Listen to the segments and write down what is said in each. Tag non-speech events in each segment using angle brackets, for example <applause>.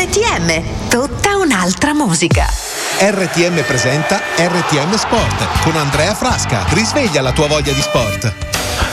RTM, tutta un'altra musica. RTM presenta RTM Sport con Andrea Frasca. Risveglia la tua voglia di sport.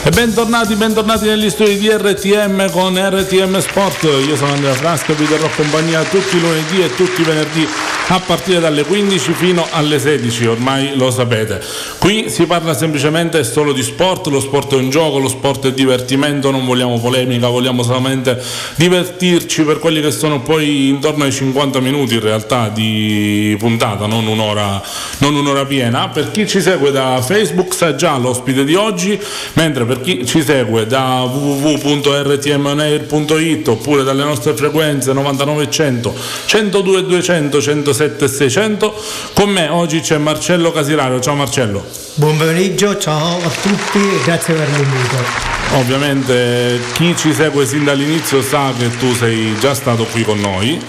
E bentornati, bentornati negli studi di RTM con RTM Sport. Io sono Andrea Frasca e vi terrò compagnia tutti i lunedì e tutti i venerdì a partire dalle 15 fino alle 16, ormai lo sapete. Qui si parla semplicemente solo di sport, lo sport è un gioco, lo sport è divertimento, non vogliamo polemica, vogliamo solamente divertirci per quelli che sono poi intorno ai 50 minuti in realtà di puntata, non un'ora, non un'ora piena. Per chi ci segue da Facebook sa già l'ospite di oggi, mentre per chi ci segue da www.rtmonair.it oppure dalle nostre frequenze 9900, 102 200, 107 600, con me oggi c'è Marcello Casirario. Ciao Marcello. Buon pomeriggio, ciao a tutti e grazie per l'invito. Ovviamente chi ci segue sin dall'inizio sa che tu sei già stato qui con noi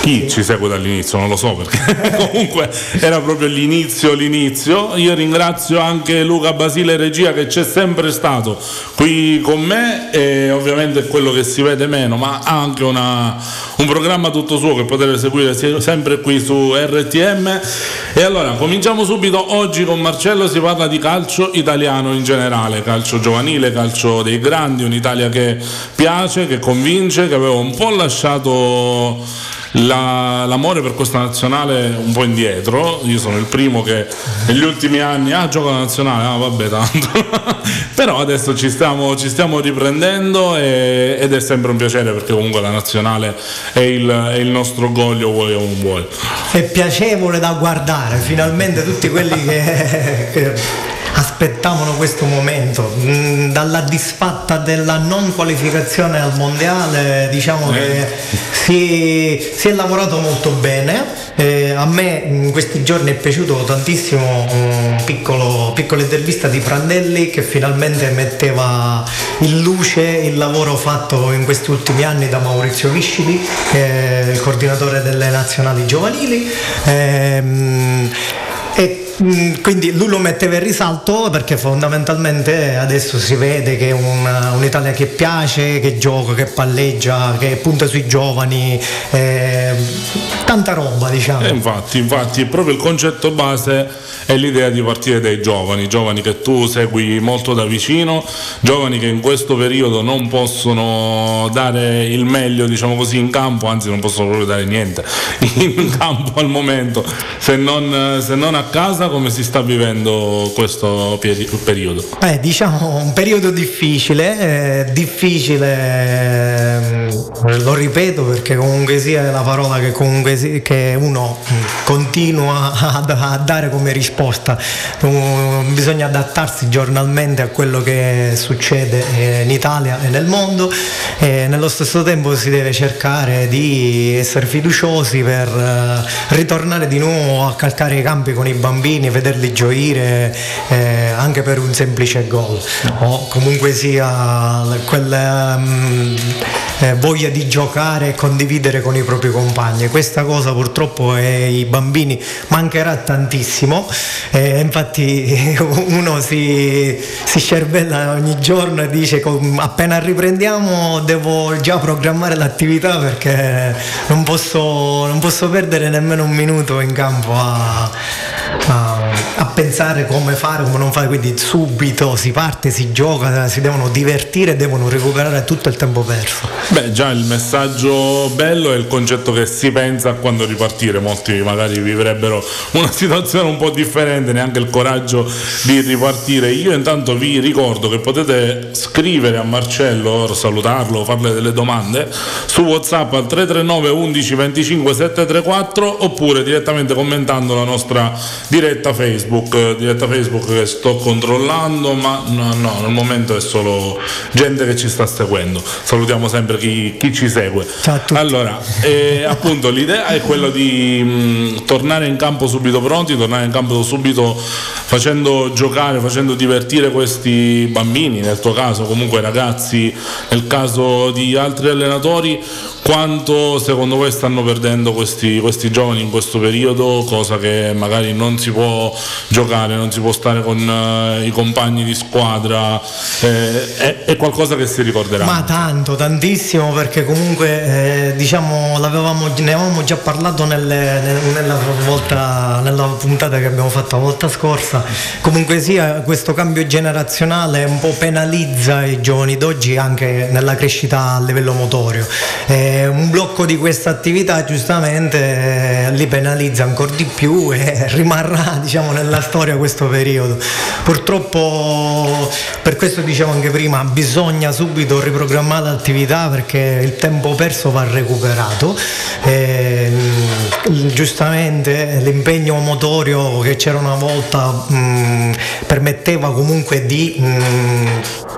chi ci segue dall'inizio? Non lo so perché <laughs> comunque era proprio l'inizio l'inizio. Io ringrazio anche Luca Basile Regia che c'è sempre stato qui con me e ovviamente è quello che si vede meno ma ha anche una, un programma tutto suo che potete seguire sempre qui su RTM e allora cominciamo subito. Oggi con Marcello si parla di calcio italiano in generale calcio giovanile calcio dei grandi un'Italia che piace che convince che aveva un po' lasciato la, l'amore per questa nazionale un po' indietro. Io sono il primo che negli ultimi anni ah, gioco la nazionale, ah vabbè tanto. <laughs> Però adesso ci stiamo, ci stiamo riprendendo e, ed è sempre un piacere perché comunque la nazionale è il, è il nostro orgoglio, vuoi o non vuoi. È piacevole da guardare, finalmente tutti quelli che, che aspettavano questo momento. Mm, dalla disfatta della non qualificazione al mondiale, diciamo che si, si è lavorato molto bene. Eh, a me in questi giorni è piaciuto tantissimo un piccolo, piccola intervista di Prandelli che finalmente metteva in luce il lavoro fatto in questi ultimi anni da Maurizio Viscili, è il coordinatore delle nazionali giovanili. Eh, e quindi lui lo metteva in risalto perché fondamentalmente adesso si vede che è una, un'Italia che piace, che gioca, che palleggia, che punta sui giovani, eh, tanta roba diciamo. Eh, infatti, infatti, proprio il concetto base è l'idea di partire dai giovani, giovani che tu segui molto da vicino, giovani che in questo periodo non possono dare il meglio, diciamo così, in campo, anzi non possono proprio dare niente <laughs> in campo al momento, se non, se non a casa come si sta vivendo questo periodo? Eh, diciamo un periodo difficile, eh, difficile, eh, lo ripeto perché comunque sia la parola che, sia, che uno continua a, a, dare come risposta, um, bisogna adattarsi giornalmente a quello che succede eh, in Italia e nel mondo e nello stesso tempo si deve cercare di essere fiduciosi per uh, ritornare di nuovo a calcare i campi con i bambini bambini, vederli gioire eh, anche per un semplice gol. O comunque sia quella um, eh, voglia di giocare e condividere con i propri compagni. Questa cosa purtroppo ai bambini mancherà tantissimo, eh, infatti <laughs> uno si, si cervella ogni giorno e dice appena riprendiamo devo già programmare l'attività perché non posso, non posso perdere nemmeno un minuto in campo a, a, a, pensare come fare, come non fare, quindi subito si parte, si gioca, si devono divertire, devono recuperare tutto il tempo perso. Beh già il messaggio bello è il concetto che si pensa a quando ripartire, molti magari vivrebbero una <laughs> situazione un po' differente, neanche il coraggio di ripartire. Io intanto vi ricordo che potete scrivere a Marcello, salutarlo, farle delle domande su Whatsapp al 339 11 25 734 oppure direttamente commentando la nostra diretta Facebook, diretta Facebook che sto controllando, ma no, no, al momento è solo gente che ci sta seguendo. Salutiamo sempre chi, chi ci segue. Allora, eh, appunto l'idea è quella di mh, tornare in campo subito pronti, tornare in campo subito facendo giocare, facendo divertire questi bambini, nel tuo caso comunque ragazzi, nel caso di altri allenatori, quanto secondo voi stanno perdendo questi, questi giovani in questo periodo, cosa che magari non si può giocare, non si può stare con uh, i compagni di squadra, eh, è, è, qualcosa che si ricorderà. Ma tanto, tantissimo, perché comunque eh, diciamo ne avevamo già parlato nelle, nella, volta, nella puntata che abbiamo fatto la volta scorsa. Comunque sia, questo cambio generazionale un po' penalizza i giovani d'oggi anche nella crescita a livello motorio. Eh, un blocco di questa attività giustamente eh, li penalizza ancora di più e <laughs> rimarrà diciamo, nella storia questo periodo. Purtroppo per questo dicevo anche prima bisogna subito riprogrammare l'attività perché il tempo perso va recuperato. Eh, giustamente l'impegno motorio che c'era una volta mh, permetteva comunque di mh,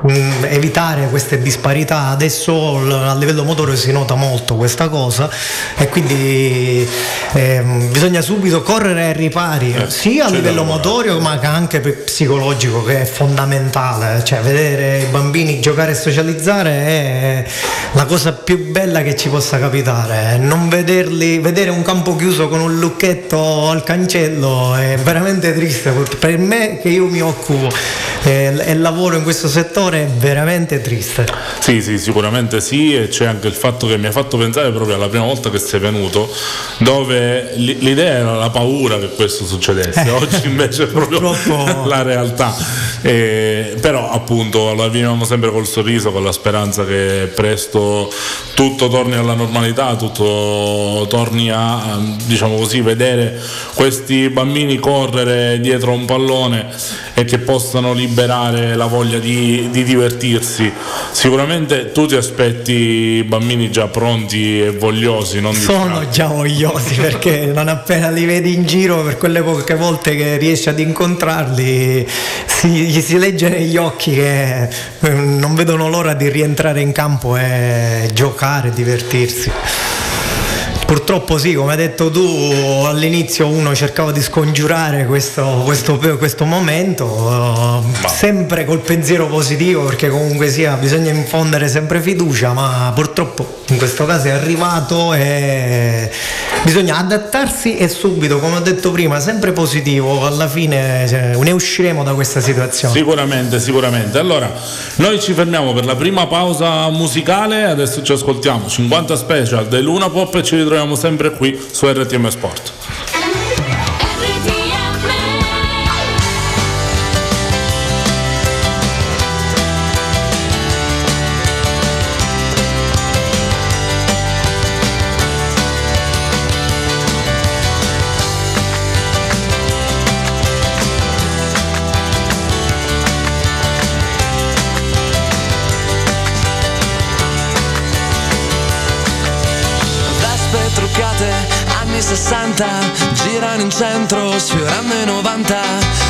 mh, evitare queste disparità, adesso a livello motorio si nota molto questa cosa e quindi eh, bisogna subito correre ai ripari, eh, sia a livello motorio ma anche psicologico che è fondamentale, cioè vedere i bambini giocare e socializzare è la cosa più bella che ci possa capitare, non vederli, vedere un campo chiuso con un lucchetto al cancello è veramente triste per me che io mi occupo e, e lavoro in questo settore è veramente triste. Sì, sì, sicuramente sì e c'è anche il fatto che mi ha fatto pensare proprio alla prima volta che sei venuto dove l'idea era la paura che questo succedesse, eh, <laughs> oggi invece è proprio <laughs> la realtà. Eh, però appunto la viviamo sempre col sorriso, con la speranza che presto tutto torni alla normalità, tutto torni a diciamo così vedere questi bambini correre dietro un pallone e che possano liberare la voglia di, di divertirsi. Sicuramente tu ti aspetti bambini già pronti e vogliosi, non Sono già vogliosi perché non appena li vedi in giro per quelle poche volte che riesci ad incontrarli si, gli si legge negli occhi che eh, non vedono l'ora di rientrare in campo e giocare, divertirsi. Purtroppo sì, come hai detto tu, all'inizio uno cercava di scongiurare questo, questo, questo momento, uh, sempre col pensiero positivo perché comunque sia bisogna infondere sempre fiducia, ma purtroppo in questo caso è arrivato e bisogna adattarsi e subito, come ho detto prima, sempre positivo, alla fine cioè, ne usciremo da questa situazione. Sicuramente, sicuramente. Allora, noi ci fermiamo per la prima pausa musicale, adesso ci ascoltiamo 50 special dell'Una Pop e ci ritroviamo ritroviamo sempre qui su RTM Sport. Girano in centro sfiorando i 90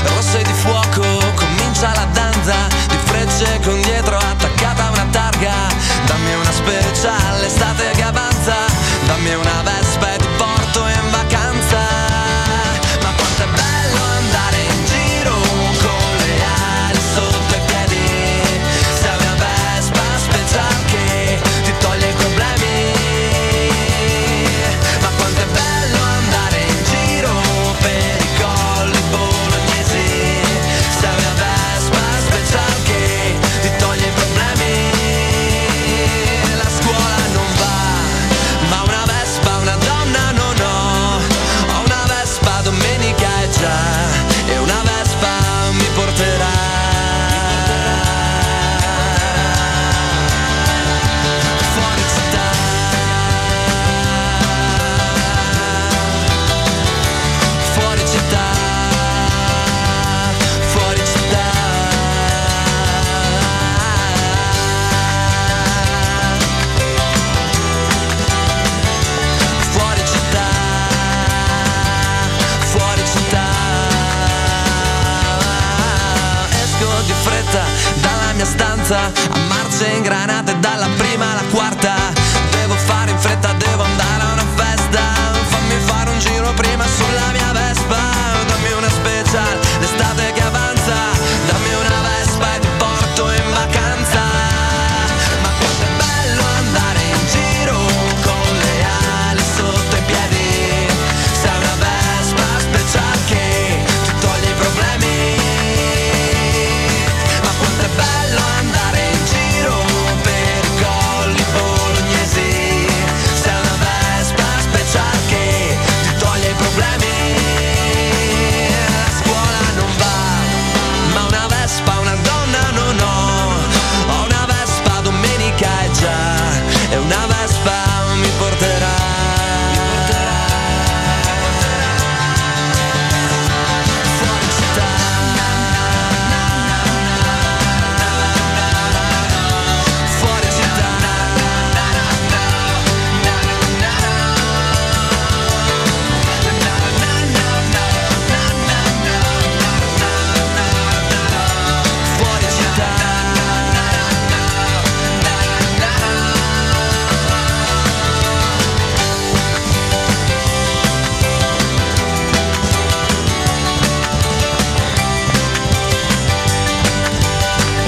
Rosse di fuoco, comincia la danza Di frecce con dietro attaccata una targa. Dammi una speciale a marce ingranate dalla prima alla quarta. Devo fare in fretta, devo andare a una festa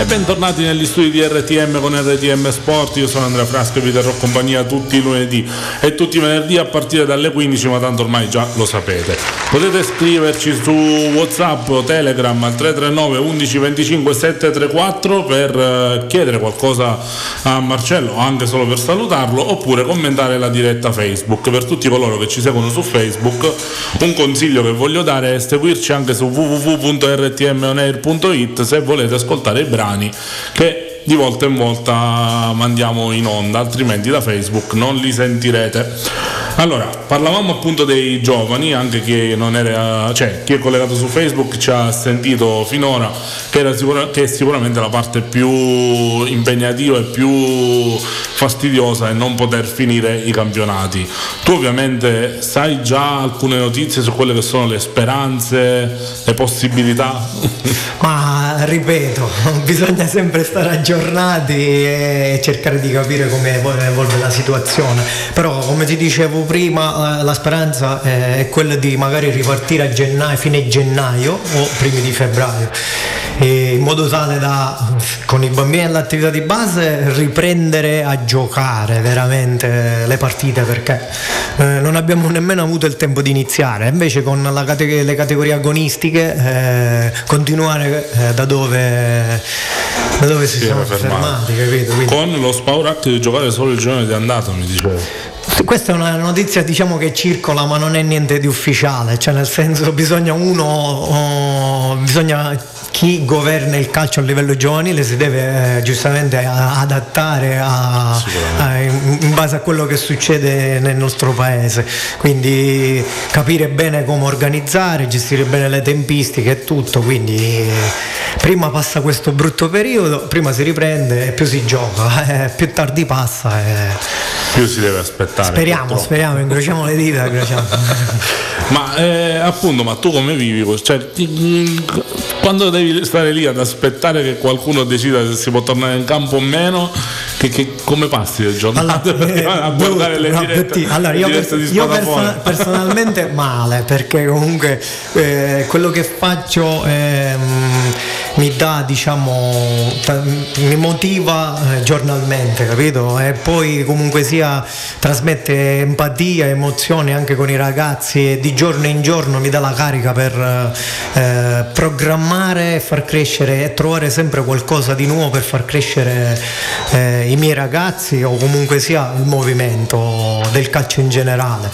bentornati negli studi di RTM con RTM Sport, io sono Andrea Frasco e vi terrò compagnia tutti i lunedì e tutti i venerdì a partire dalle 15, ma tanto ormai già lo sapete. Potete scriverci su Whatsapp o Telegram al 339 11 25 734 per eh, chiedere qualcosa a Marcello, anche solo per salutarlo, oppure commentare la diretta Facebook. Per tutti coloro che ci seguono su Facebook, un consiglio che voglio dare è seguirci anche su www.rtmonair.it se volete ascoltare i brani che di volta in volta mandiamo in onda, altrimenti da Facebook non li sentirete. Allora, parlavamo appunto dei giovani, anche chi non era, cioè chi è collegato su Facebook ci ha sentito finora che, sicura, che è sicuramente la parte più impegnativa e più fastidiosa è non poter finire i campionati. Tu ovviamente sai già alcune notizie su quelle che sono le speranze, le possibilità? Ma ripeto, <laughs> bisogna sempre stare aggiornati e cercare di capire come evolve la situazione. Però come ti dicevo prima, la speranza è quella di magari ripartire a gennaio, fine gennaio o primi di febbraio in modo tale da con i bambini all'attività di base riprendere a giocare veramente le partite perché eh, non abbiamo nemmeno avuto il tempo di iniziare invece con cate- le categorie agonistiche eh, continuare eh, da dove, da <laughs> dove si, si sono fermati, fermati con lo Spaurac di giocare solo il giorno di andata mi dicevo questa è una notizia diciamo che circola ma non è niente di ufficiale, cioè nel senso bisogna uno, oh, bisogna chi governa il calcio a livello giovanile si deve eh, giustamente adattare a, a, in base a quello che succede nel nostro paese, quindi capire bene come organizzare, gestire bene le tempistiche e tutto, quindi prima passa questo brutto periodo, prima si riprende e più si gioca, <laughs> eh, più tardi passa. E... Più si deve aspettare. Speriamo, purtroppo. speriamo, incrociamo le dita. Incrociamo. <laughs> ma eh, appunto, ma tu come vivi? Cioè, quando devi stare lì ad aspettare che qualcuno decida se si può tornare in campo o meno, che, che, come passi le giornate allora, <laughs> eh, a guardare le dirette, allora, io, dirette pers- io person- <laughs> personalmente male, perché comunque eh, quello che faccio eh, mi dà, diciamo, mi motiva eh, giornalmente, capito? E poi comunque sia trasmette empatia, emozioni anche con i ragazzi e di giorno in giorno mi dà la carica per eh, programmare e far crescere e trovare sempre qualcosa di nuovo per far crescere eh, i miei ragazzi o comunque sia il movimento del calcio in generale.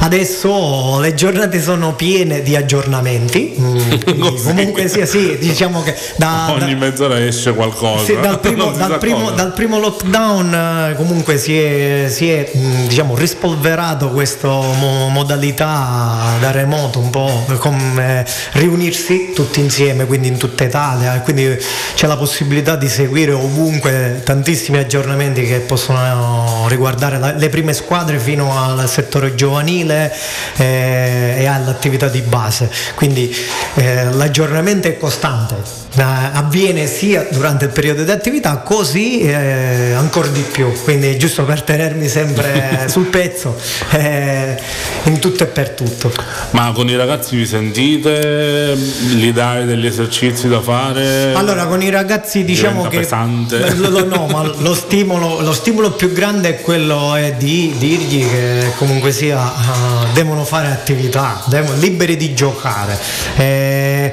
Adesso le giornate sono piene di aggiornamenti, mm, <laughs> comunque sia sì, diciamo che da, <laughs> ogni da, mezz'ora esce qualcosa. Sì, dal, <laughs> primo, dal, primo, dal, primo, lockdown eh, comunque si è, si è mm, diciamo, rispolverato questa mo- modalità da remoto, un po' come riunirsi tutti insieme, quindi in tutta Italia, quindi c'è la possibilità di seguire ovunque tantissimi aggiornamenti che possono riguardare la, le prime squadre fino al settore giovanile eh, e all'attività di base. Quindi eh, l'aggiornamento è costante avviene sia durante il periodo di attività così eh, ancora di più. Quindi giusto per tenermi sempre <laughs> sul pezzo eh, in tutto e per tutto. Ma con i ragazzi vi sentite? Gli dai degli esercizi da fare? Allora con i ragazzi diciamo che pesante. Lo, no ma lo <laughs> stimolo, lo stimolo più grande è quello è di dirgli che comunque sia uh, devono fare attività devono, liberi di giocare. Eh,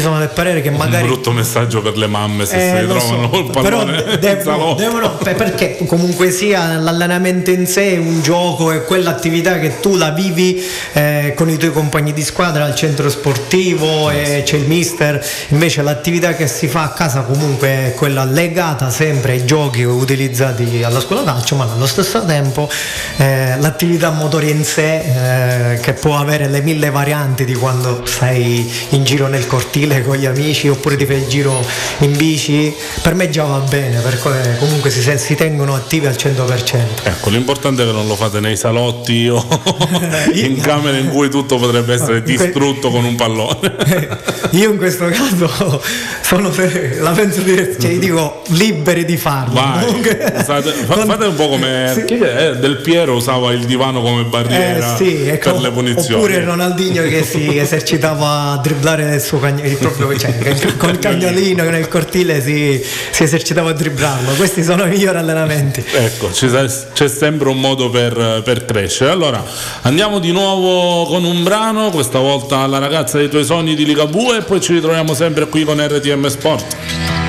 sono del parere che magari. Un brutto messaggio per le mamme se eh, si ritrovano so, il pallone. Però devono, devono, perché comunque sia l'allenamento in sé è un gioco, è quell'attività che tu la vivi eh, con i tuoi compagni di squadra al centro sportivo e c'è il mister. Invece l'attività che si fa a casa comunque è quella legata sempre ai giochi utilizzati alla scuola calcio, ma allo stesso tempo eh, l'attività motoria in sé eh, che può avere le mille varianti di quando sei in giro nel cortile cortile con gli amici oppure ti fai il giro in bici, per me già va bene, perché comunque si, si tengono attivi al 100%. Ecco, l'importante è che non lo fate nei salotti o <laughs> in camere in cui tutto potrebbe essere distrutto con un pallone. <laughs> Io in questo caso sono la penso dire, cioè dico liberi di farlo. Vai, usate, fate un po' come sì. Del Piero usava il divano come barriera eh, sì, ecco, per le punizioni. Oppure Ronaldinho che si <laughs> esercitava a dribblare il suo, cagnolino, proprio <laughs> cioè, con il cagnolino nel cortile si, si esercitava a dribblarlo. Questi sono i migliori allenamenti. Ecco, c'è sempre un modo per, per crescere. Allora, andiamo di nuovo con un brano, questa volta la ragazza dei tuoi sogni di Ligabue e poi ci ritroviamo sempre qui con RTM Sport.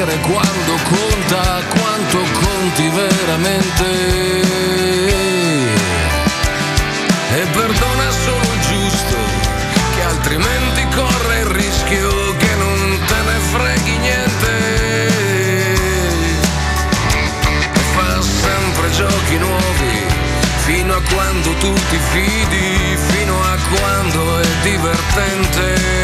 Fa capire quando conta, quanto conti veramente. E perdona solo il giusto, che altrimenti corre il rischio che non te ne freghi niente. E fa sempre giochi nuovi, fino a quando tu ti fidi, fino a quando è divertente.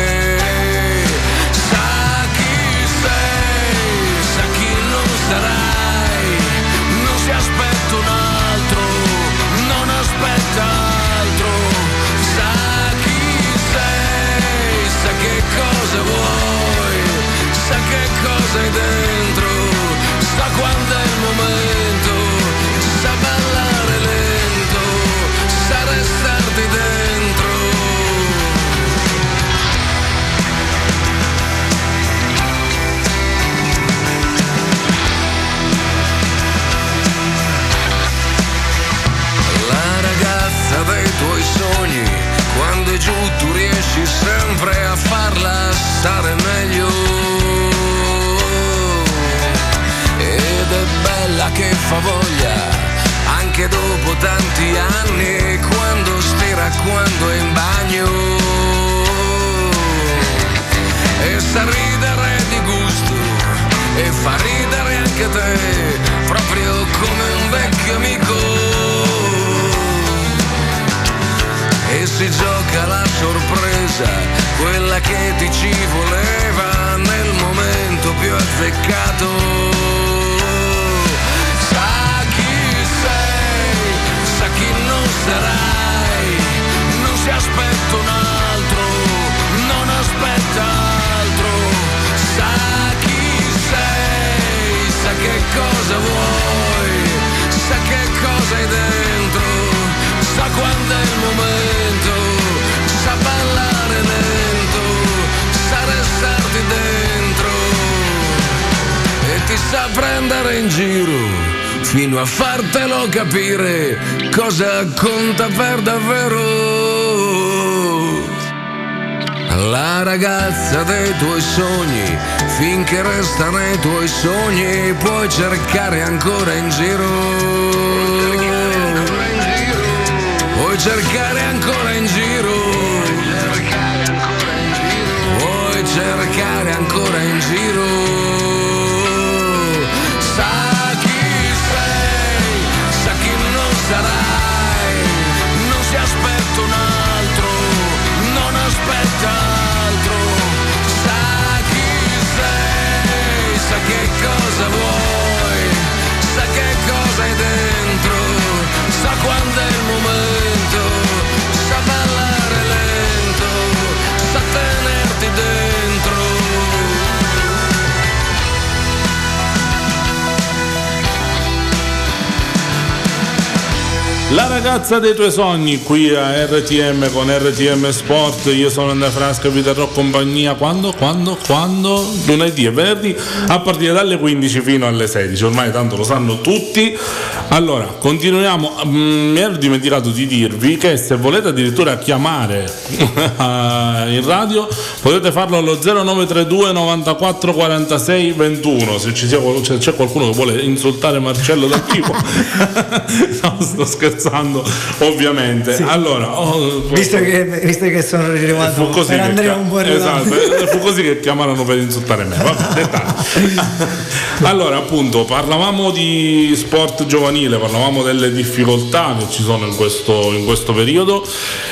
Sa prendere in giro fino a fartelo capire cosa conta per davvero. La ragazza dei tuoi sogni, finché resta nei tuoi sogni, puoi cercare ancora in giro. Puoi cercare ancora in giro. Puoi cercare ancora in giro. Che La ragazza dei tuoi sogni qui a RTM con RTM Sport, io sono Andrea Frasca, vi terrò compagnia quando, quando, quando? Lunedì e venerdì a partire dalle 15 fino alle 16, ormai tanto lo sanno tutti. Allora, continuiamo, Mm, mi ero dimenticato di dirvi che se volete addirittura chiamare <laughs> in radio potete farlo allo 0932 94 46 21, se c'è qualcuno che vuole insultare Marcello dal tipo. <laughs> <laughs> no, sto scherzando, ovviamente. Allora, oh, Visto che, visto che sono fu così per che, un po' esatto, ritardo. eh, fu così che chiamarono per insultare me. Vabbè, <laughs> allora, appunto, parlavamo di sport giovanile, parlavamo delle difficoltà che ci sono in questo, in questo periodo,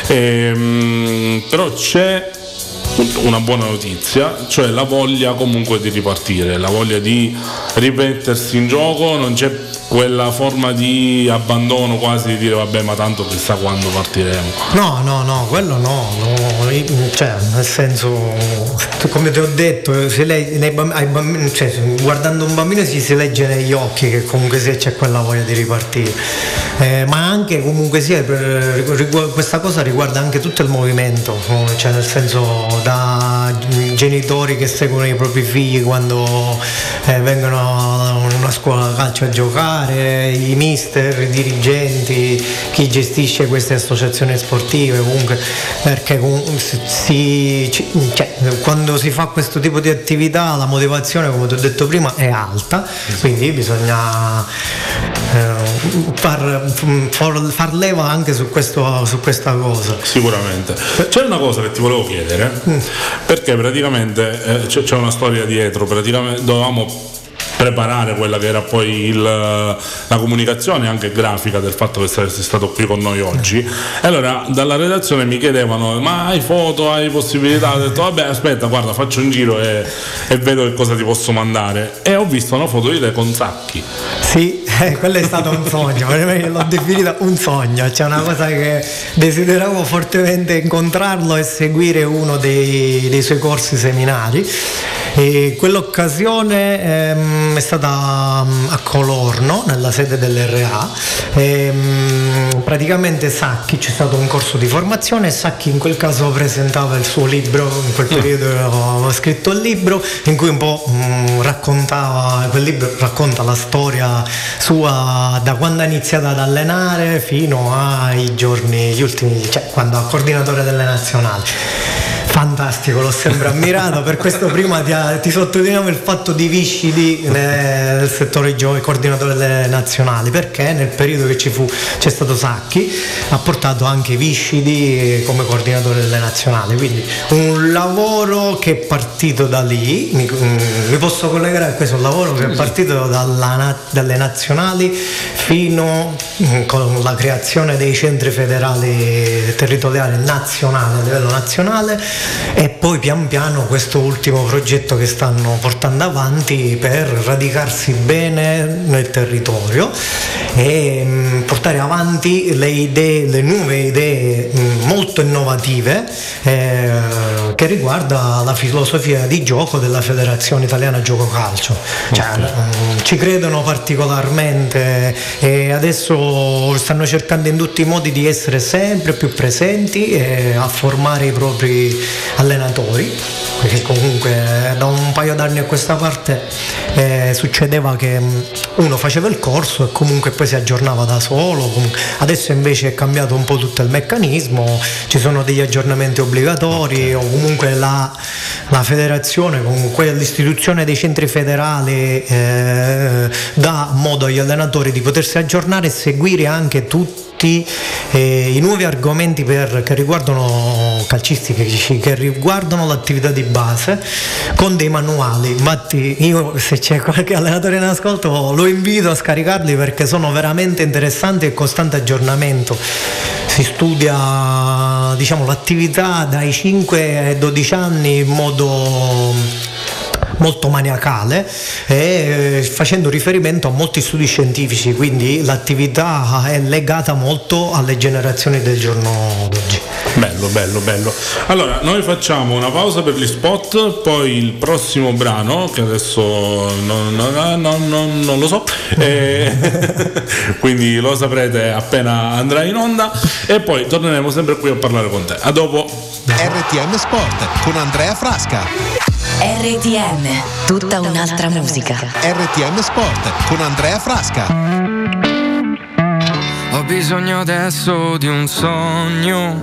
ehm, però c'è una buona notizia, cioè la voglia comunque di ripartire, la voglia di rimettersi in gioco, non c'è quella forma di abbandono quasi di dire vabbè ma tanto chissà quando partiremo. No, no, no, quello no, no cioè, nel senso, come ti ho detto, le, nei, bambini, cioè, guardando un bambino si, si legge negli occhi che comunque sia c'è quella voglia di ripartire, eh, ma anche comunque sia, per, questa cosa riguarda anche tutto il movimento, cioè nel senso da genitori che seguono i propri figli quando eh, vengono a una scuola calcio a giocare, i mister, i dirigenti, chi gestisce queste associazioni sportive, comunque perché si, cioè, quando si fa questo tipo di attività la motivazione, come ti ho detto prima, è alta, quindi bisogna eh, far, far, far, leva anche su, questo, su, questa cosa. Sicuramente. C'è una cosa che ti volevo chiedere, mm. perché praticamente eh, c'è una storia dietro, praticamente dovevamo preparare quella che era poi il, la comunicazione anche grafica del fatto che saresti stato qui con noi oggi. E allora dalla redazione mi chiedevano: Ma hai foto, hai possibilità? Ho detto: Vabbè, aspetta, guarda, faccio un giro e, e vedo che cosa ti posso mandare. E ho visto una foto di te con Sacchi. Sì, <laughs> eh, quello è stato un sogno, l'ho definita un sogno, c'è una cosa che desideravo fortemente incontrarlo e seguire uno dei, dei suoi corsi seminari. E quell'occasione ehm, è stata um, a Colorno, nella sede dell'RA. E, um, praticamente Sacchi c'è stato un corso di formazione Sacchi in quel caso presentava il suo libro, in quel periodo aveva scritto il libro in cui un po' um, raccontava, quel libro racconta la storia sua da quando ha iniziato ad allenare fino ai giorni, gli ultimi, cioè quando è coordinatore delle nazionali fantastico, l'ho sempre ammirato. Per questo prima ti, ti sottolineiamo il fatto di Viscidi nel settore giochi, coordinatore delle nazionali, perché nel periodo che ci fu, c'è stato Sacchi, ha portato anche Viscidi come coordinatore delle nazionali. Quindi un lavoro che è partito da lì, mi, mm, mi posso collegare a questo lavoro che è partito dalla, dalle nazionali fino mm, con la creazione dei centri federali territoriali nazionali a livello nazionale e poi pian piano questo ultimo progetto che stanno portando avanti per radicarsi bene nel territorio e mm, portare avanti le idee, le nuove idee mm, molto innovative eh, che riguarda la filosofia di gioco della Federazione Italiana Gioco Calcio. Cioè, okay. Mm, ci credono particolarmente e adesso stanno cercando in tutti i modi di essere sempre più presenti e a formare i propri allenatori, perché comunque da un paio d'anni a questa parte eh, succedeva che mm, uno faceva il corso e comunque poi si aggiornava da solo, adesso invece è cambiato un po' tutto il meccanismo, ci sono degli aggiornamenti obbligatori o comunque la, la federazione, comunque l'istituzione dei centri federali eh, dà modo agli allenatori di potersi aggiornare e seguire anche tutti tutti eh, i nuovi argomenti per, che riguardano calcistici, che riguardano l'attività di base con dei manuali. Infatti io se c'è qualche allenatore in ascolto lo invito a scaricarli perché sono veramente interessanti e costante aggiornamento. Si studia diciamo, l'attività dai 5 ai 12 anni in modo molto maniacale e eh, facendo riferimento a molti studi scientifici, quindi l'attività è legata molto alle generazioni del giorno d'oggi. Bello, bello, bello. Allora, noi facciamo una pausa per gli spot, poi il prossimo brano, che adesso non, non, non, non lo so, e <laughs> quindi lo saprete appena andrà in onda e poi torneremo sempre qui a parlare con te. A dopo. RTM Sport con Andrea Frasca. RTM, tutta un'altra musica. RTM Sport con Andrea Frasca. Ho bisogno adesso di un sogno.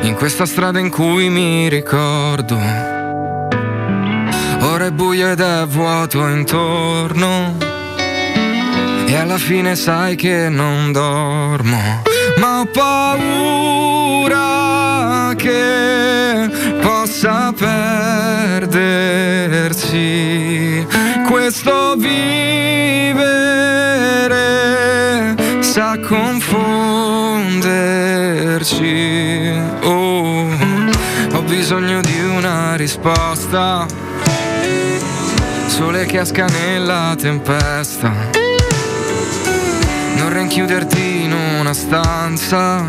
In questa strada in cui mi ricordo. Ora è buio ed è vuoto intorno. E alla fine sai che non dormo. Ma ho paura che possa perdersi questo vivere sa confonderci oh, ho bisogno di una risposta sole che esca nella tempesta. Non rinchiuderti in una stanza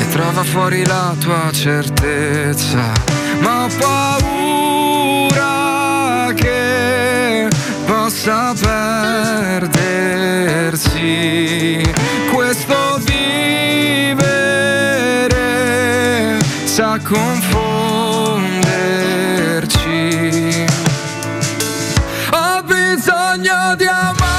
e trova fuori la tua certezza. Ma ho paura che possa perdersi questo vivere sa confonderci. Ho bisogno di amarti,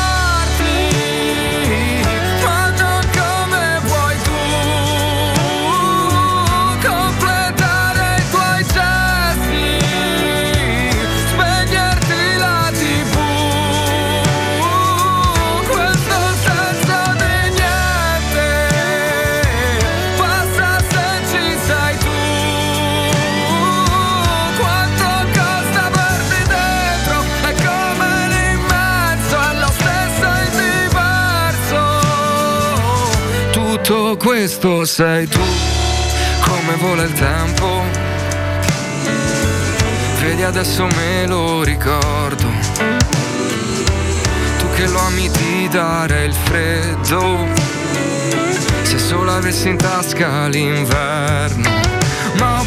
questo sei tu, come vola il tempo. Vedi adesso me lo ricordo. Tu che lo ami di dare il freddo. Se solo avessi in tasca l'inverno. Ma ho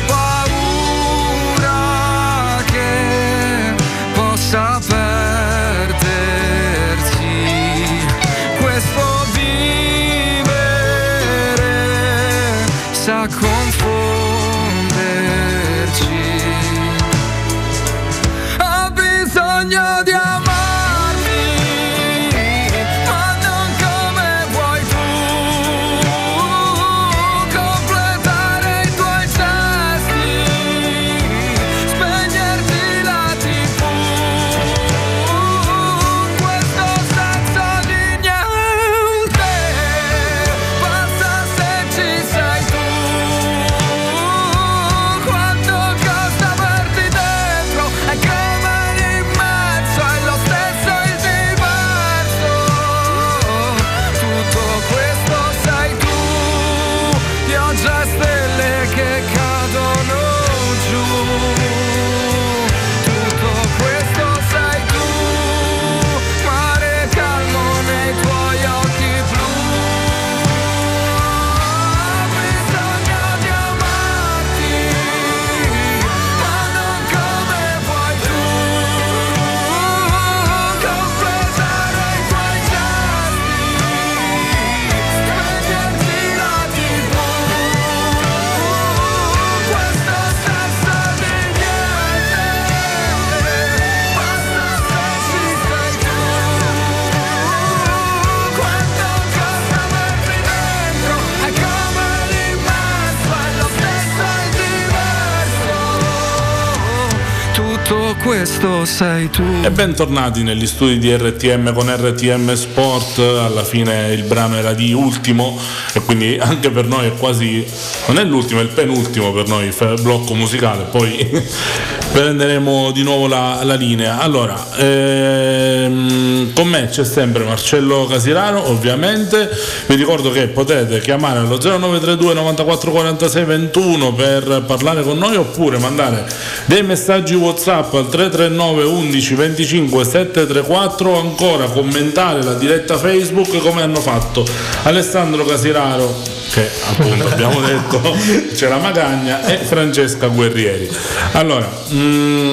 questo sei tu. E bentornati negli studi di RTM con RTM Sport, alla fine il brano era di ultimo e quindi anche per noi è quasi, non è l'ultimo, è il penultimo per noi blocco musicale, poi <laughs> prenderemo di nuovo la, la linea. Allora, ehm, con me c'è sempre Marcello Casirano, ovviamente, vi ricordo che potete chiamare allo 0932 94 46 21 per parlare con noi oppure mandare dei messaggi WhatsApp al 339 11 25 734 o ancora commentare la diretta Facebook come hanno fatto Alessandro Casiraro che appunto abbiamo <laughs> detto c'è la Magagna e Francesca Guerrieri. Allora, mm,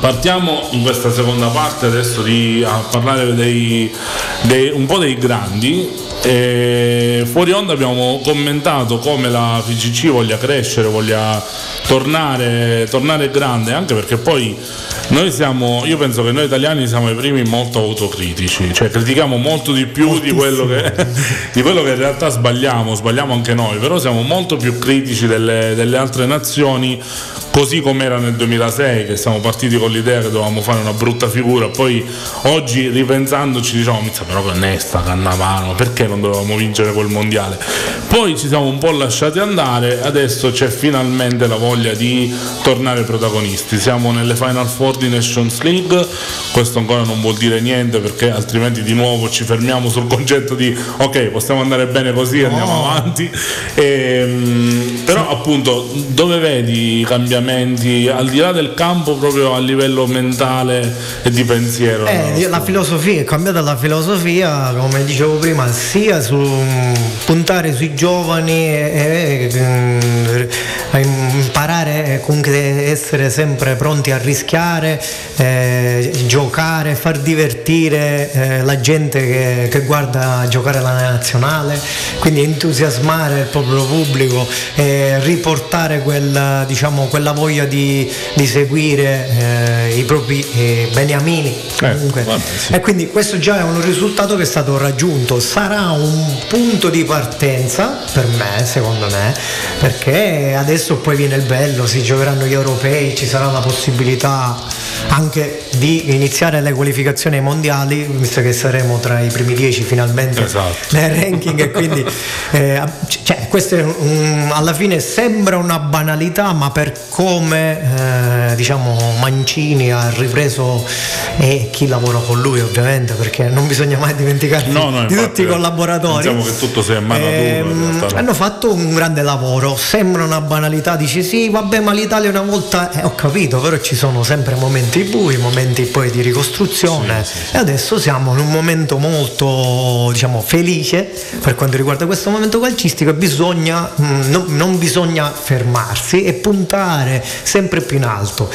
Partiamo in questa seconda parte adesso di a parlare dei, dei- un po' dei grandi. E fuori onda abbiamo commentato come la FIGC voglia crescere, voglia tornare, tornare grande, anche perché poi noi siamo, io penso che noi italiani siamo i primi molto autocritici, cioè critichiamo molto di più di quello, che, <laughs> di quello che in realtà sbagliamo, sbagliamo anche noi, però siamo molto più critici delle, delle altre nazioni, così come era nel 2006, che siamo partiti con l'idea che dovevamo fare una brutta figura, poi oggi ripensandoci diciamo, "Mizza, però che onesta, Cannavaro, perché non dovevamo vincere quel mondiale? Poi ci siamo un po' lasciati andare, adesso c'è finalmente la voglia di tornare protagonisti, siamo nelle Final Four di Nations League, questo ancora non vuol dire niente perché altrimenti di nuovo ci fermiamo sul concetto di ok, possiamo andare bene così, andiamo avanti, Ehm, però appunto dove vedi i cambiamenti? Cambiamenti al di là del campo proprio a livello mentale e di pensiero? Eh, la filosofia è cambiata la filosofia, come dicevo prima, sia su puntare sui giovani e, e, e imparare comunque essere sempre pronti a rischiare, eh, giocare, far divertire eh, la gente che, che, guarda giocare la nazionale, quindi entusiasmare il proprio pubblico riportare quella, diciamo, quella voglia di, di seguire eh, i propri eh, beniamini. Vabbè, sì. E quindi questo già è un risultato che è stato raggiunto, sarà un punto di partenza per me, secondo me, perché adesso poi viene il bello, si giocheranno gli europei, ci sarà la possibilità anche di iniziare le qualificazioni mondiali, visto che saremo tra i primi dieci finalmente esatto. nel ranking e quindi eh, cioè, questo un, alla fine sembra una banalità, ma per come eh, diciamo Mancini ha ripreso e chi lavora con lui ovviamente, perché non bisogna mai dimenticarsi no, no, di tutti i collaboratori. Diciamo che tutto sia in mano ehm, tua, Hanno fatto un grande lavoro, sembra una banalità, dici sì, vabbè, ma l'Italia una volta eh, ho capito, però ci sono sempre momenti bui, momenti poi di ricostruzione sì, sì, sì. e adesso siamo in un momento molto diciamo felice per quanto riguarda questo momento calcistico e bisogna mh, mm, no, non bisogna fermarsi e puntare sempre più in alto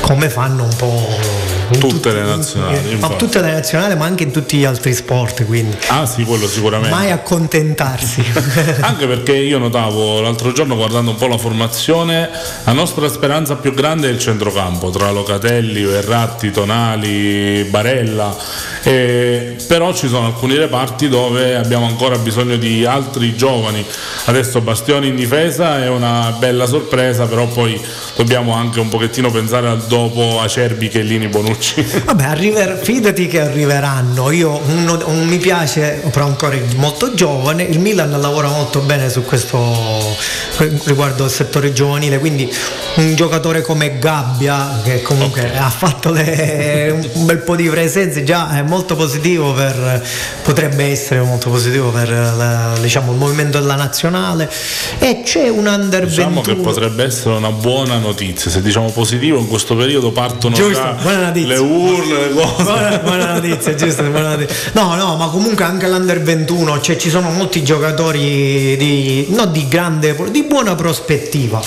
come fanno un po' tutte tutti, le nazionali ma tutte le nazionali ma anche in tutti gli altri sport quindi. Ah sì quello sicuramente. Mai accontentarsi. <laughs> Anche perché io notavo l'altro giorno guardando un po' la formazione la nostra speranza più grande è il centrocampo tra Locatelli, Verratti, Tonali, Barella. Eh, però ci sono alcuni reparti dove abbiamo ancora bisogno di altri giovani. Adesso Bastioni in difesa è una bella sorpresa però poi dobbiamo anche un pochettino pensare al dopo Acerbi, Chellini, Bonucci. <laughs> Vabbè arriver, fidati che arriveranno. Io uno, un, mi piace però ancora molto giovane. Il Milan lavora molto bene su questo riguardo il settore giovanile quindi un giocatore come Gabbia che comunque okay. ha fatto le, un bel po' di presenze già è molto positivo per, potrebbe essere molto positivo per la, diciamo, il movimento della nazionale. E c'è un under diciamo 21 che potrebbe essere una buona notizia. Se diciamo positivo in questo periodo partono giusto, le urle le cose. Buona, buona notizia giusto buona notizia. no no ma comunque anche l'under 21 cioè ci sono molti giocatori di, non di grande di buona prospettiva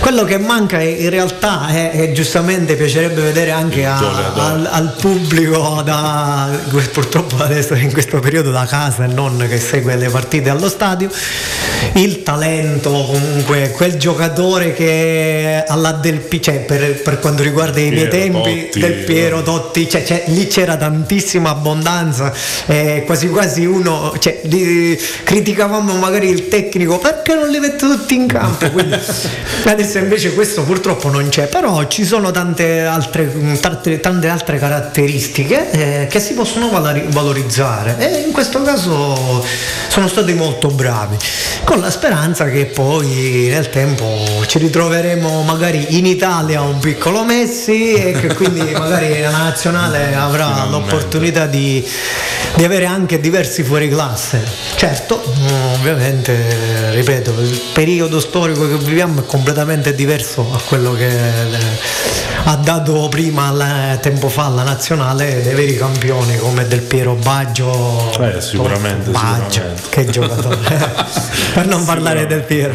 quello che manca in realtà è, è giustamente piacerebbe vedere anche a, al, al, pubblico da, purtroppo adesso in questo periodo da casa e non che segue le partite allo stadio. Il talento comunque quel giocatore che alla del cioè per, per quanto riguarda i miei tempi Totti, del Piero Totti cioè, cioè, lì c'era tantissima abbondanza eh, quasi quasi uno cioè, li, criticavamo magari il tecnico perché non li mette tutti in campo? Quindi <laughs> adesso invece questo purtroppo non c'è però ci sono tante altre, tante, tante altre caratteristiche eh, che si possono valorizzare. E in questo caso sono stati molto bravi con la speranza che poi nel tempo ci ritroveremo magari in Italia un piccolo Messi e che quindi magari la nazionale avrà l'opportunità di, di avere anche diversi fuori classe certo ovviamente ripeto il periodo storico che viviamo è completamente diverso a quello che ha dato prima tempo fa la nazionale dei veri campioni come Del Piero Baggio. Eh, sicuramente, Baggio sicuramente. che giocatore. <laughs> Per non parlare del Piero.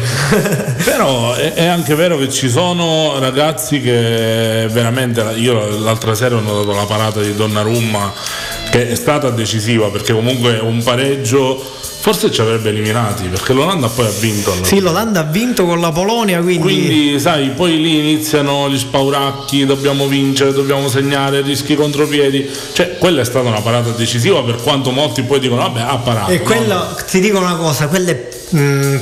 Però è, è, anche vero che ci sono ragazzi che veramente io l'altra sera ho notato la parata di Donnarumma che è stata decisiva perché comunque un pareggio Forse ci avrebbe eliminati perché l'Olanda poi ha vinto. Allora. Sì, l'Olanda ha vinto con la Polonia, quindi... quindi sai, poi lì iniziano gli spauracchi, dobbiamo vincere, dobbiamo segnare, rischi contropiedi. Cioè, quella è stata una parata decisiva per quanto molti poi dicono, vabbè, ha parato. E no? ti dico una cosa, quelle... Mh,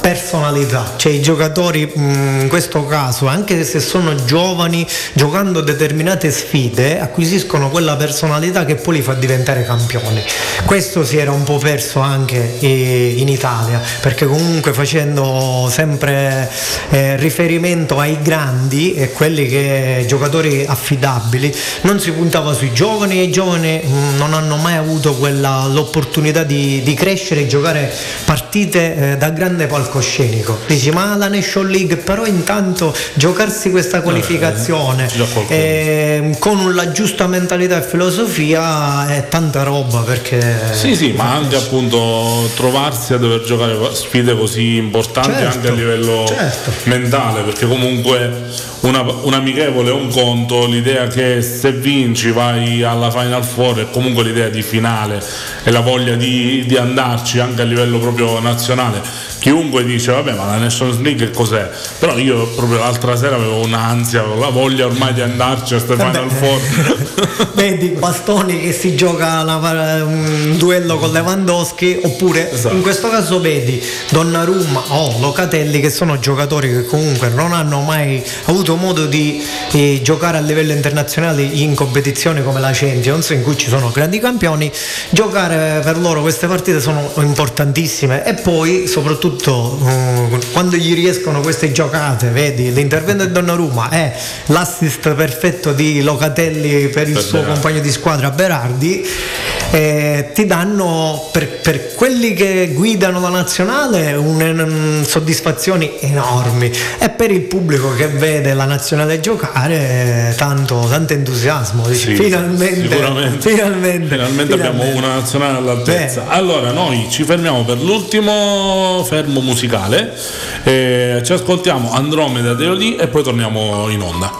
personalità, cioè i giocatori in questo caso, anche se sono giovani, giocando determinate sfide, acquisiscono quella personalità che poi li fa diventare campioni. Questo si era un po' perso anche in Italia, perché comunque facendo sempre eh, riferimento ai grandi e quelli che giocatori affidabili, non si puntava sui giovani e i giovani non hanno mai avuto quella, l'opportunità di, di crescere e giocare partite eh, da grande palco palcoscenico. Dici ma la Nation League, però intanto giocarsi questa qualificazione eh, con la giusta mentalità e filosofia è tanta roba perché... Sì, sì, ma anche appunto trovarsi a dover giocare sfide così importanti certo, anche a livello certo. mentale, perché comunque una, un amichevole è un conto, l'idea che se vinci vai alla Final Four e comunque l'idea di finale e la voglia di, di andarci anche a livello proprio nazionale chiunque dice vabbè ma la Nations League cos'è? Però io proprio l'altra sera avevo un'ansia la voglia ormai di andarci a Stefano Four. <laughs> Vedi Bastoni che si gioca una, un duello con Lewandowski oppure esatto. in questo caso vedi Donnarumma o oh, Locatelli che sono giocatori che comunque non hanno mai avuto modo di eh, giocare a livello internazionale in competizione come la Champions in cui ci sono grandi campioni. Giocare per loro queste partite sono importantissime. E poi soprattutto uh, quando gli riescono queste giocate, vedi, l'intervento di Donnarumma è l'assist perfetto di Locatelli per il per suo Berardi. compagno di squadra Berardi, eh, ti danno per, per, quelli che guidano la nazionale un, soddisfazioni enormi e per il pubblico che vede la nazionale giocare tanto, tanto entusiasmo. Dici, sì, finalmente, finalmente, finalmente, finalmente, abbiamo una nazionale all'altezza. Beh. Allora noi ci fermiamo per l'ultimo fermo musicale. Eh, ci ascoltiamo Andromeda Deolì e poi torniamo in onda.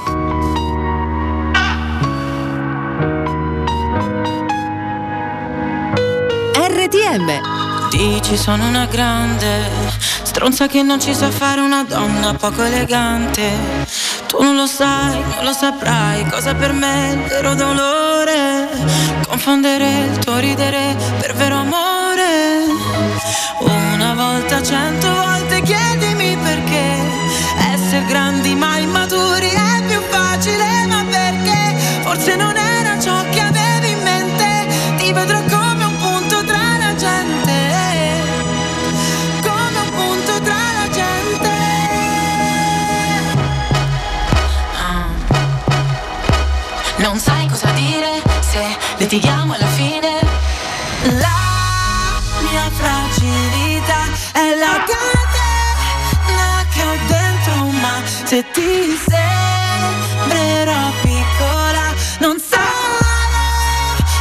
RTM Dici sono una grande stronza che non ci sa fare una donna poco elegante. Tu non lo sai, non lo saprai cosa per me è il vero dolore. Confondere il tuo ridere per vero amore. Una volta, cento volte chiedimi perché essere grandi ma immaturi è più facile, ma perché forse non era ciò che avevi in mente. Ti vedrò come un punto tra la gente, come un punto tra la gente. Ah. Non sai cosa dire se litighiamo alla fine. Se ti sembrerò piccola, non sarò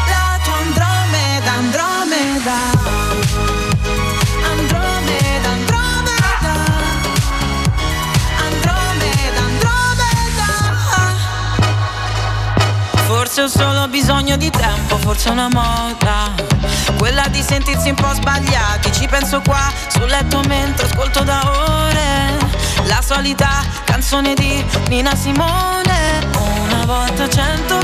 la tua. Andromeda, Andromeda. Forse ho solo bisogno di tempo, forse una moda quella di sentirsi un po' sbagliati Ci penso qua sul letto mentre ascolto da ore La solita canzone di Nina Simone. Una volta, cento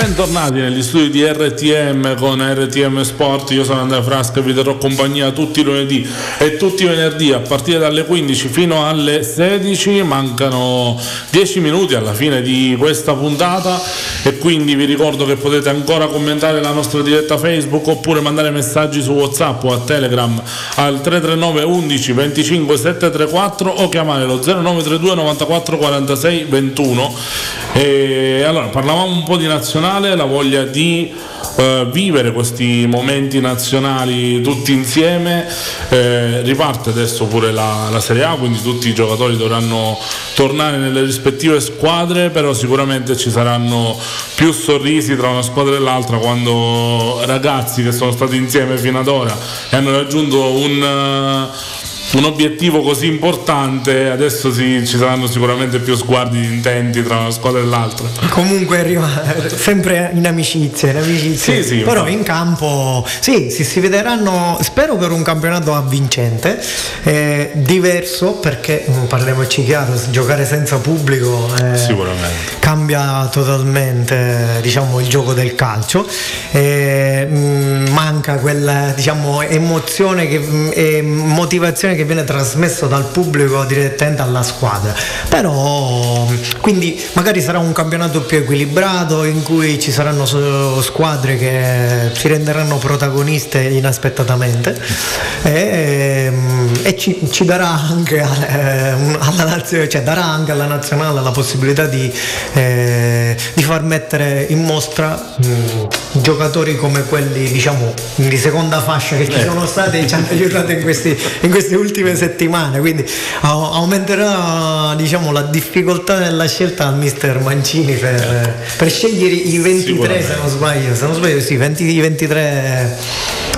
bentornati negli studi di RTM con RTM Sport. Io sono Andrea Frasca e vi terrò compagnia tutti i lunedì e tutti i venerdì a partire dalle 15 fino alle 16. Mancano 10 minuti alla fine di questa puntata e quindi vi ricordo che potete ancora commentare la nostra diretta Facebook oppure mandare messaggi su WhatsApp o a Telegram al 339 11 25 734 o chiamare lo 0932 94 46 21. E allora parlavamo un po' di nazionale, la voglia di eh, vivere questi momenti nazionali tutti insieme. Eh, riparte adesso pure la, la, Serie A, quindi tutti i giocatori dovranno tornare nelle rispettive squadre, però sicuramente ci saranno più sorrisi tra una squadra e l'altra quando ragazzi che sono stati insieme fino ad ora e hanno raggiunto un un obiettivo così importante, adesso sì, ci saranno sicuramente più sguardi di intenti tra una squadra e l'altra. Comunque arriva <laughs> sempre in amicizia, in amicizia. Sì, sì, però in campo sì, sì, si vedranno, spero per un campionato avvincente, eh, diverso perché mm, parliamoci chiaro, giocare senza pubblico eh, cambia totalmente diciamo, il gioco del calcio, eh, manca quella diciamo, emozione che, mm, e motivazione che che viene trasmesso dal pubblico direttamente alla squadra. Però quindi magari sarà un campionato più equilibrato in cui ci saranno squadre che si renderanno protagoniste inaspettatamente e, e ci, ci, darà anche eh, alla nazione, cioè darà anche alla nazionale la possibilità di, eh, di far mettere in mostra mh, giocatori come quelli diciamo di seconda fascia che ci eh. sono stati e ci hanno aiutato in questi, in questi ultimi ultime settimane, quindi aumenterà diciamo, la difficoltà nella scelta al mister Mancini per, per scegliere i 23 se non sbaglio, se non sbaglio sì, 20, i 23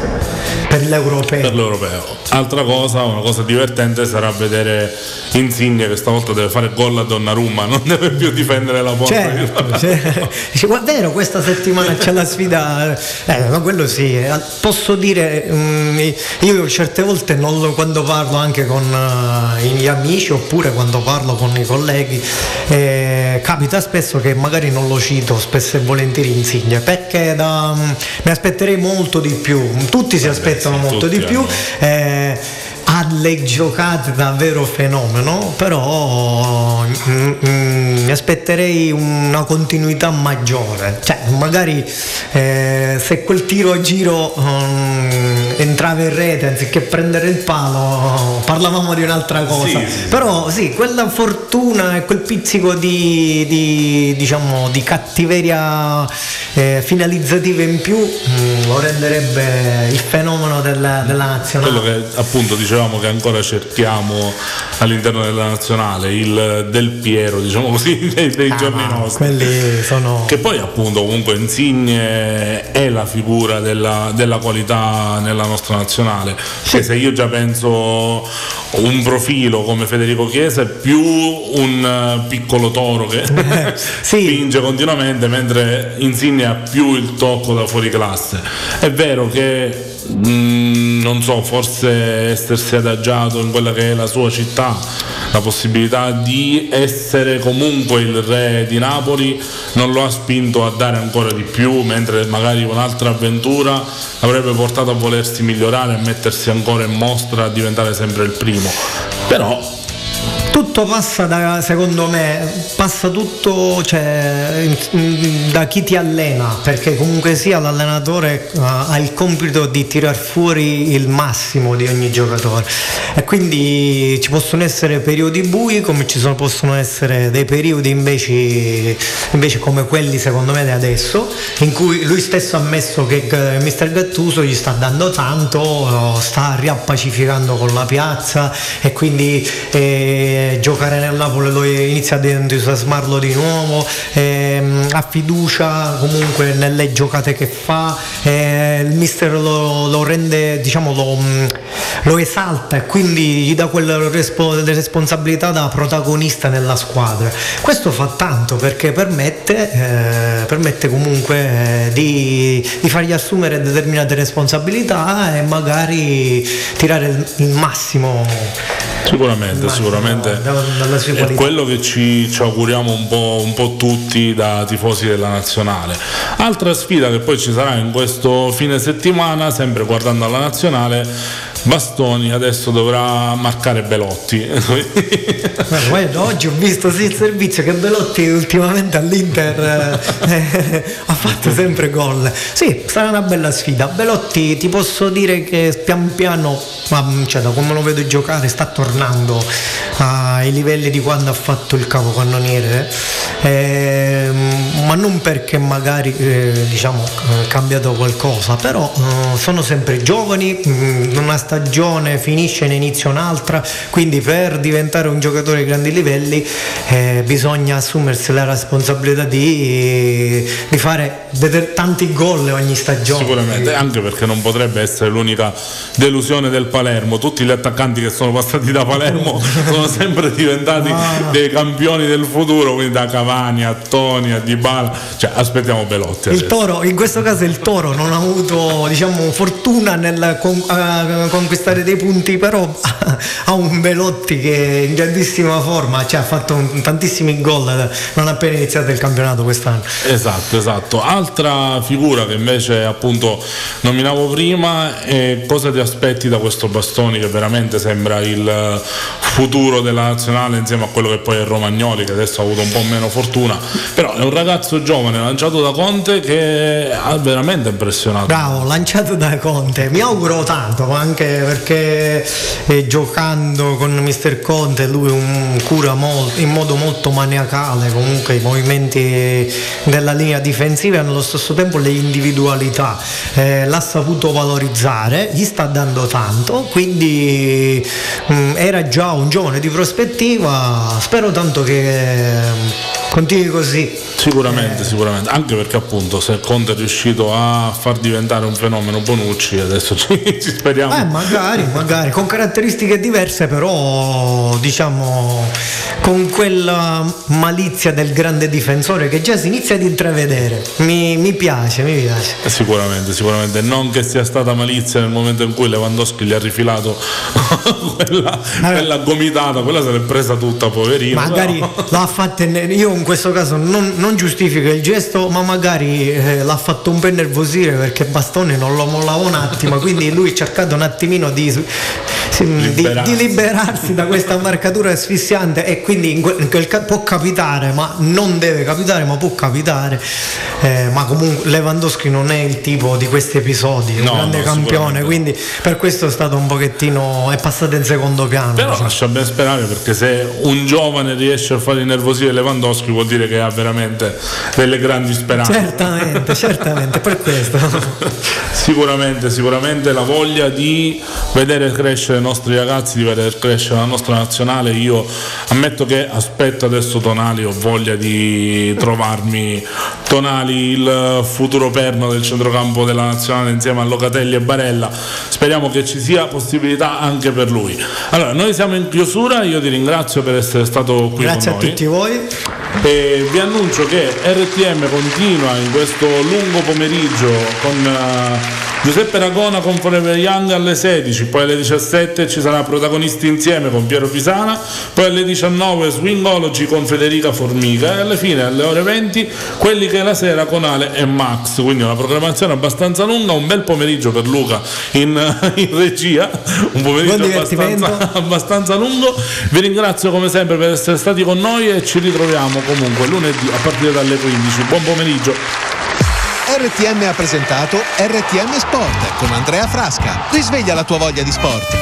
per l'europeo. Per l'europeo. Altra cosa, una cosa divertente sarà vedere Insigne che stavolta deve fare gol a Donnarumma, non deve più difendere la porta. Certo, certo. Dice, guarda, vero, questa settimana c'è la sfida. Eh, ma quello sì, eh, posso dire, mm, io certe volte lo, quando parlo anche con uh, gli amici oppure quando parlo con i colleghi, eh, capita spesso che magari non lo cito spesso e volentieri Insigne, perché da, um, mi aspetterei molto di più. Tutti si aspettano aspettano molto di più. Eh, ha le giocate davvero fenomeno, però mm, mm, mi aspetterei una continuità maggiore. Cioè, magari eh, se quel tiro a giro um, entrava in rete anziché prendere il palo, parlavamo di un'altra cosa. Sì, sì, però sì, quella fortuna e quel pizzico di, di, diciamo, di cattiveria eh, finalizzativa in più mh, lo renderebbe il fenomeno della, della nazionale. Quello che appunto diceva dicevamo che ancora cerchiamo all'interno della nazionale il Del Piero, diciamo così, <laughs> dei, dei ah, giorni nostri. Sono... Che poi appunto comunque Insigne è la figura della, della qualità nella nostra nazionale. Sì. Se io già penso un profilo come Federico Chiesa è più un piccolo toro che eh, <laughs> sì. spinge continuamente, mentre Insigne ha più il tocco da fuori classe. È vero che Mm, non so, forse essersi adagiato in quella che è la sua città, la possibilità di essere comunque il re di Napoli non lo ha spinto a dare ancora di più, mentre magari un'altra avventura avrebbe portato a volersi migliorare, a mettersi ancora in mostra, a diventare sempre il primo. Però tutto passa da, secondo me, passa tutto cioè, da chi ti allena, perché comunque sia l'allenatore uh, ha il compito di tirar fuori il massimo di ogni giocatore. E quindi ci possono essere periodi bui come ci sono, possono essere dei periodi invece, invece come quelli secondo me di adesso, in cui lui stesso ha ammesso che Mister Gattuso gli sta dando tanto, uh, sta riappacificando con la piazza e quindi eh, giocare nel Napoli lo inizia ad entusiasmarlo di nuovo, ehm, ha fiducia comunque nelle giocate che fa, eh, il mister lo, lo rende, diciamo, lo, mm, lo, esalta e quindi gli dà quella respo- responsabilità da protagonista nella squadra. Questo fa tanto perché permette, eh, permette comunque eh, di, di, fargli assumere determinate responsabilità e magari tirare il massimo Sicuramente, sicuramente da- sua è quello che ci, ci auguriamo un po', un po' tutti da tifosi della nazionale. Altra sfida che poi ci sarà in questo fine settimana, sempre guardando alla nazionale, Bastoni adesso dovrà marcare Belotti. Guarda, oggi ho visto sì il servizio che Belotti ultimamente all'Inter eh, <laughs> ha fatto sempre gol. Sì, sarà una bella sfida. Belotti ti posso dire che pian piano, ma, cioè, da come lo vedo giocare, sta tornando ai livelli di quando ha fatto il capocannoniere. eh, ma non perché magari eh, diciamo ha cambiato qualcosa, però eh, sono sempre giovani, mh, una stagione finisce ne inizia un'altra, quindi per diventare un giocatore di grandi livelli eh, bisogna assumersi la responsabilità di, di fare tanti gol ogni stagione. Sicuramente, anche perché non potrebbe essere l'unica delusione del Palermo. Tutti gli attaccanti che sono passati da Palermo <laughs> sono sempre diventati Ah. dei campioni del futuro, quindi da Cavani a Toni a Dybala. Cioè, aspettiamo Belotti. Il adesso. toro, in questo caso il toro non ha avuto diciamo, fortuna nel con- a conquistare dei punti, però <laughs> ha un Belotti che è in grandissima forma, cioè ha fatto un- tantissimi gol non appena iniziato il campionato quest'anno. Esatto, esatto. Altra figura che invece appunto nominavo prima è cosa ti aspetti da questo Bastoni che veramente sembra il futuro della nazionale insieme a quello che poi è Romagnoli che adesso ha avuto un po' meno fortuna, però è un ragazzo giovane lanciato da Conte che ha veramente impressionato. Bravo, lanciato da Conte, mi auguro tanto anche perché eh, giocando con Mister Conte lui un- cura mol- in modo molto maniacale comunque i movimenti della linea difensiva e nello stesso tempo le individualità, Eh, l'ha saputo valorizzare, gli sta dando tanto, quindi mm, era già un giovane di prospettiva, spero tanto che continui così. Sicuramente, sicuramente, anche perché appunto se Conte è riuscito a far diventare un fenomeno Bonucci, adesso ci, <laughs> ci speriamo. Eh, magari, magari, con caratteristiche diverse, però diciamo con quella malizia del grande difensore che già si inizia ad intravedere. Mi, mi piace, mi piace. Sicuramente, sicuramente. Non che sia stata malizia nel momento in cui Lewandowski gli ha rifilato <laughs> quella, quella gomitata, quella se l'è presa tutta, poverino. Magari però- l'ha fatta, io in questo caso non, non giustifico il gesto, ma magari eh, l'ha fatto un po' innervosire perché Bastoni non lo mollava un attimo, quindi lui ha cercato un attimino di, di- Liberarsi. di liberarsi da questa marcatura asfissiante e quindi in quel, in quel può capitare, ma non deve capitare, ma può capitare. Eh, ma comunque Lewandowski non è il tipo di questi episodi, è un No, grande no, campione, quindi per questo è stato un pochettino, è passato in secondo piano. Però diciamo. lascia ben sperare perché se un giovane riesce a fare innervosire Lewandowski vuol dire che ha veramente delle grandi speranze. Certamente, certamente, per questo. <laughs> Sicuramente, sicuramente la voglia di vedere crescere i nostri ragazzi, di vedere crescere la nostra nazionale. Io ammetto che aspetto adesso Tonali, ho voglia di trovarmi Tonali, il futuro perno del centrocampo della nazionale insieme a Locatelli e Barella. Speriamo che ci sia possibilità anche per lui. Allora, noi siamo in chiusura, io ti ringrazio per essere stato qui Grazie a noi. tutti voi. E vi annuncio che RTM continua in questo lungo pomeriggio con eh, Giuseppe Ragona con Forever Young alle 16, poi alle 17 ci sarà Protagonisti insieme con Piero Pisana, poi alle 19 Swingology con Federica Formica e alla fine alle ore 20 quelli che la sera con Ale e Max, quindi una programmazione abbastanza lunga, un bel pomeriggio per Luca in, in regia, un pomeriggio abbastanza, <laughs> abbastanza lungo. Vi ringrazio come sempre per essere stati con noi e ci ritroviamo comunque lunedì a partire dalle 15. Buon pomeriggio. RTM ha presentato RTM Sport con Andrea Frasca. Risveglia la tua voglia di sport.